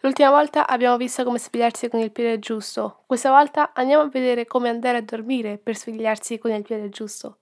L'ultima volta abbiamo visto come svegliarsi con il piede giusto, questa volta andiamo a vedere come andare a dormire per svegliarsi con il piede giusto.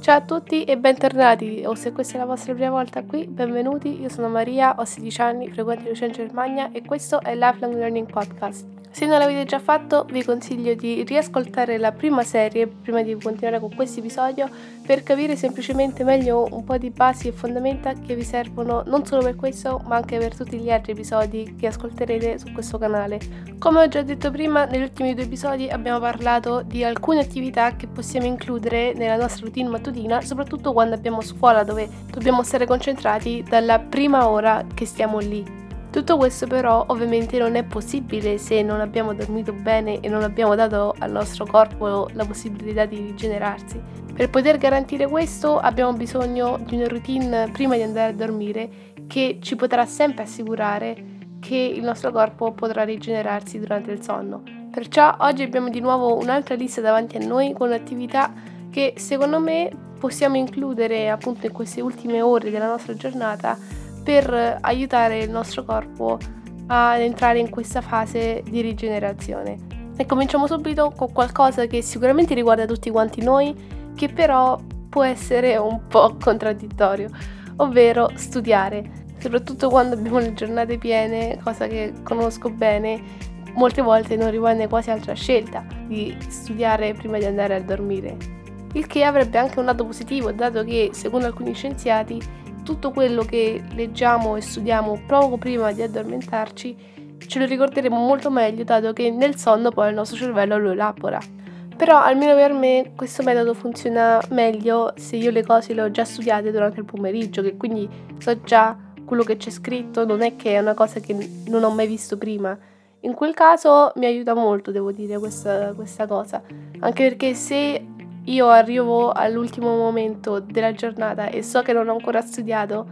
Ciao a tutti e bentornati, o se questa è la vostra prima volta qui, benvenuti, io sono Maria, ho 16 anni, frequento Lucia in Germania e questo è Lifelong Learning Podcast. Se non l'avete già fatto, vi consiglio di riascoltare la prima serie prima di continuare con questo episodio per capire semplicemente meglio un po' di basi e fondamenta che vi servono non solo per questo, ma anche per tutti gli altri episodi che ascolterete su questo canale. Come ho già detto prima, negli ultimi due episodi abbiamo parlato di alcune attività che possiamo includere nella nostra routine mattutina, soprattutto quando abbiamo scuola dove dobbiamo stare concentrati dalla prima ora che stiamo lì. Tutto questo però ovviamente non è possibile se non abbiamo dormito bene e non abbiamo dato al nostro corpo la possibilità di rigenerarsi. Per poter garantire questo abbiamo bisogno di una routine prima di andare a dormire che ci potrà sempre assicurare che il nostro corpo potrà rigenerarsi durante il sonno. Perciò oggi abbiamo di nuovo un'altra lista davanti a noi con attività che secondo me possiamo includere appunto in queste ultime ore della nostra giornata per aiutare il nostro corpo ad entrare in questa fase di rigenerazione. E cominciamo subito con qualcosa che sicuramente riguarda tutti quanti noi, che però può essere un po' contraddittorio, ovvero studiare. Soprattutto quando abbiamo le giornate piene, cosa che conosco bene, molte volte non rimane quasi altra scelta di studiare prima di andare a dormire. Il che avrebbe anche un lato positivo, dato che, secondo alcuni scienziati, tutto quello che leggiamo e studiamo proprio prima di addormentarci ce lo ricorderemo molto meglio dato che nel sonno poi il nostro cervello lo elabora. Però almeno per me questo metodo funziona meglio se io le cose le ho già studiate durante il pomeriggio, che quindi so già quello che c'è scritto, non è che è una cosa che non ho mai visto prima. In quel caso mi aiuta molto, devo dire, questa, questa cosa. Anche perché se io arrivo all'ultimo momento della giornata e so che non ho ancora studiato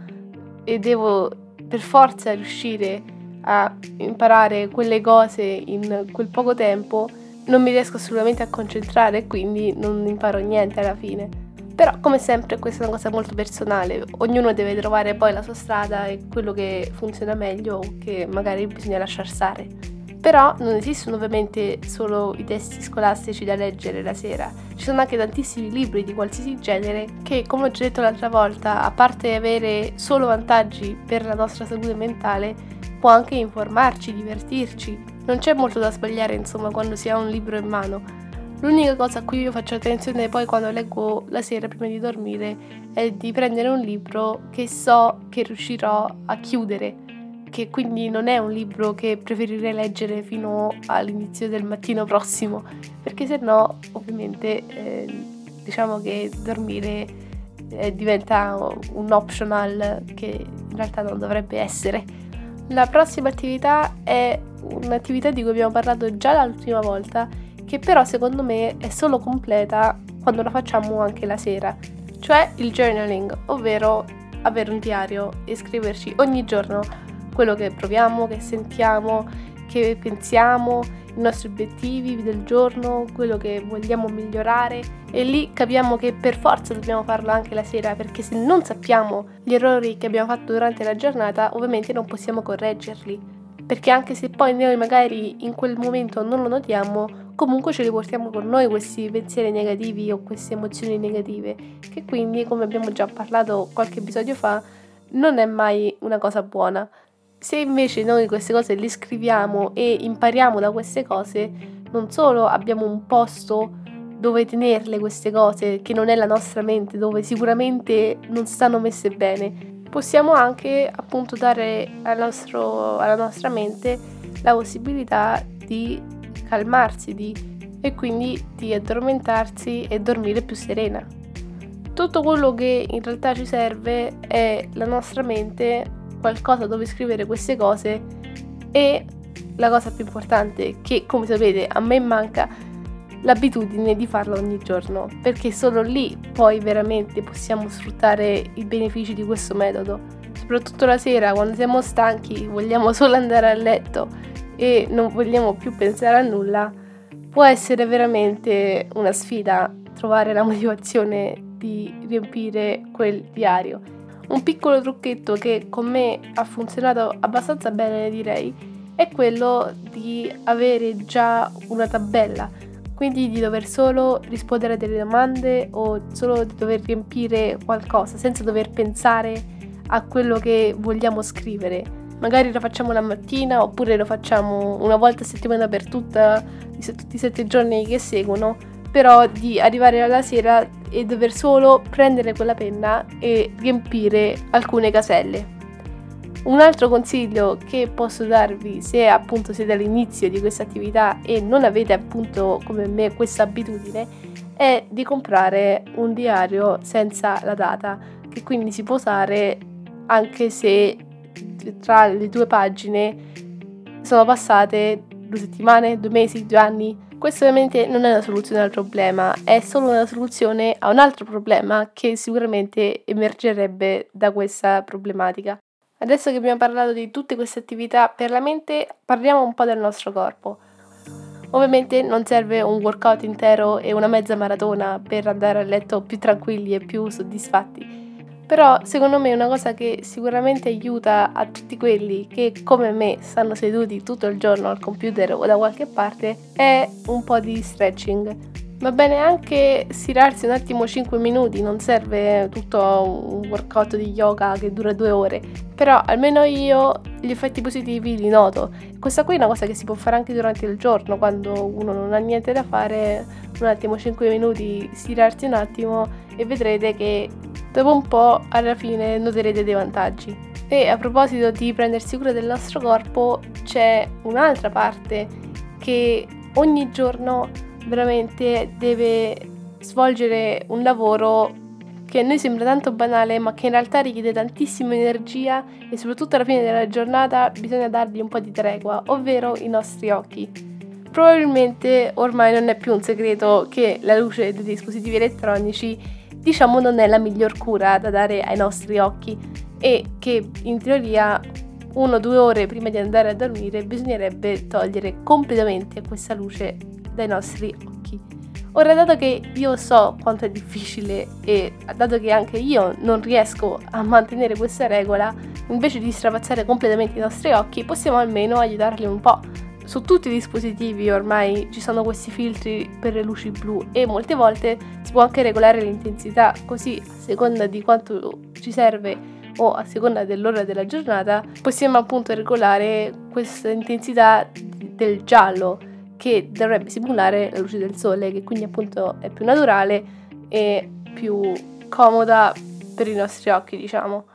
e devo per forza riuscire a imparare quelle cose in quel poco tempo, non mi riesco assolutamente a concentrare e quindi non imparo niente alla fine. Però come sempre questa è una cosa molto personale, ognuno deve trovare poi la sua strada e quello che funziona meglio o che magari bisogna lasciar stare. Però non esistono ovviamente solo i testi scolastici da leggere la sera, ci sono anche tantissimi libri di qualsiasi genere che, come ho già detto l'altra volta, a parte avere solo vantaggi per la nostra salute mentale, può anche informarci, divertirci. Non c'è molto da sbagliare, insomma, quando si ha un libro in mano. L'unica cosa a cui io faccio attenzione poi quando leggo la sera prima di dormire è di prendere un libro che so che riuscirò a chiudere che quindi non è un libro che preferirei leggere fino all'inizio del mattino prossimo, perché se no ovviamente eh, diciamo che dormire eh, diventa un optional che in realtà non dovrebbe essere. La prossima attività è un'attività di cui abbiamo parlato già l'ultima volta, che però secondo me è solo completa quando la facciamo anche la sera, cioè il journaling, ovvero avere un diario e scriverci ogni giorno quello che proviamo, che sentiamo, che pensiamo, i nostri obiettivi del giorno, quello che vogliamo migliorare. E lì capiamo che per forza dobbiamo farlo anche la sera perché se non sappiamo gli errori che abbiamo fatto durante la giornata ovviamente non possiamo correggerli. Perché anche se poi noi magari in quel momento non lo notiamo comunque ce li portiamo con noi questi pensieri negativi o queste emozioni negative che quindi come abbiamo già parlato qualche episodio fa non è mai una cosa buona se invece noi queste cose le scriviamo e impariamo da queste cose, non solo abbiamo un posto dove tenerle queste cose, che non è la nostra mente, dove sicuramente non stanno messe bene, possiamo anche appunto dare al nostro, alla nostra mente la possibilità di calmarsi di, e quindi di addormentarsi e dormire più serena. Tutto quello che in realtà ci serve è la nostra mente qualcosa dove scrivere queste cose. E la cosa più importante che come sapete a me manca l'abitudine di farlo ogni giorno perché solo lì poi veramente possiamo sfruttare i benefici di questo metodo. Soprattutto la sera quando siamo stanchi vogliamo solo andare a letto e non vogliamo più pensare a nulla può essere veramente una sfida trovare la motivazione di riempire quel diario Un piccolo trucchetto che con me ha funzionato abbastanza bene, direi, è quello di avere già una tabella, quindi di dover solo rispondere a delle domande o solo di dover riempire qualcosa senza dover pensare a quello che vogliamo scrivere. Magari lo facciamo la mattina oppure lo facciamo una volta a settimana per tutta, tutti i sette giorni che seguono, però di arrivare alla sera e dover solo prendere quella penna e riempire alcune caselle. Un altro consiglio che posso darvi se appunto siete all'inizio di questa attività e non avete appunto come me questa abitudine è di comprare un diario senza la data che quindi si può usare anche se tra le due pagine sono passate due settimane, due mesi, due anni. Questo ovviamente non è una soluzione al problema, è solo una soluzione a un altro problema che sicuramente emergerebbe da questa problematica. Adesso che abbiamo parlato di tutte queste attività per la mente, parliamo un po' del nostro corpo. Ovviamente non serve un workout intero e una mezza maratona per andare a letto più tranquilli e più soddisfatti. Però secondo me una cosa che sicuramente aiuta a tutti quelli che come me stanno seduti tutto il giorno al computer o da qualche parte è un po' di stretching. Va bene anche stirarsi un attimo 5 minuti, non serve tutto un workout di yoga che dura 2 ore, però almeno io gli effetti positivi li noto. Questa qui è una cosa che si può fare anche durante il giorno, quando uno non ha niente da fare, un attimo 5 minuti, stirarsi un attimo e vedrete che dopo un po' alla fine noterete dei vantaggi. E a proposito di prendersi cura del nostro corpo, c'è un'altra parte che ogni giorno veramente deve svolgere un lavoro che a noi sembra tanto banale, ma che in realtà richiede tantissima energia e soprattutto alla fine della giornata bisogna dargli un po' di tregua, ovvero i nostri occhi. Probabilmente ormai non è più un segreto che la luce dei dispositivi elettronici, diciamo, non è la miglior cura da dare ai nostri occhi e che in teoria uno o due ore prima di andare a dormire bisognerebbe togliere completamente questa luce dai nostri occhi. Ora, dato che io so quanto è difficile e dato che anche io non riesco a mantenere questa regola, invece di strapazzare completamente i nostri occhi, possiamo almeno aiutarli un po'. Su tutti i dispositivi ormai ci sono questi filtri per le luci blu e molte volte si può anche regolare l'intensità, così a seconda di quanto ci serve o a seconda dell'ora della giornata possiamo appunto regolare questa intensità del giallo che dovrebbe simulare la luce del sole, che quindi appunto è più naturale e più comoda per i nostri occhi, diciamo.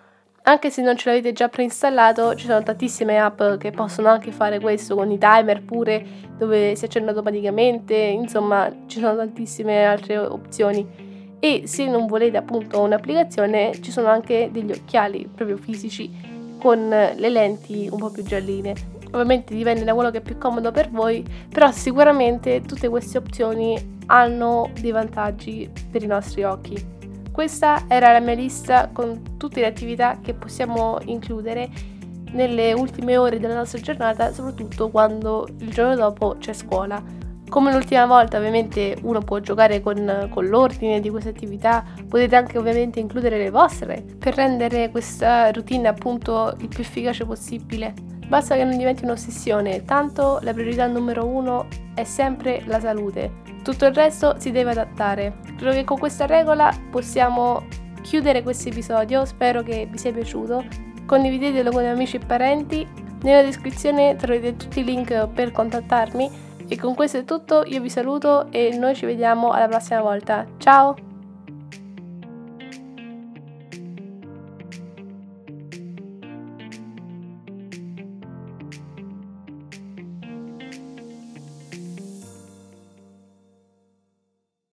Anche se non ce l'avete già preinstallato, ci sono tantissime app che possono anche fare questo con i timer pure, dove si accende automaticamente, insomma, ci sono tantissime altre opzioni. E se non volete appunto un'applicazione, ci sono anche degli occhiali proprio fisici con le lenti un po' più gialline. Ovviamente dipende da quello che è più comodo per voi, però sicuramente tutte queste opzioni hanno dei vantaggi per i nostri occhi. Questa era la mia lista con tutte le attività che possiamo includere nelle ultime ore della nostra giornata, soprattutto quando il giorno dopo c'è scuola. Come l'ultima volta ovviamente uno può giocare con, con, l'ordine di queste attività, potete anche ovviamente includere le vostre per rendere questa routine appunto il più efficace possibile. Basta che non diventi un'ossessione, tanto la priorità numero uno è sempre la salute. Tutto il resto si deve adattare. Credo che con questa regola possiamo chiudere questo episodio, spero che vi sia piaciuto. Condividetelo con amici e parenti. Nella descrizione troverete tutti i link per contattarmi. E con questo è tutto, io vi saluto e noi ci vediamo alla prossima volta. Ciao!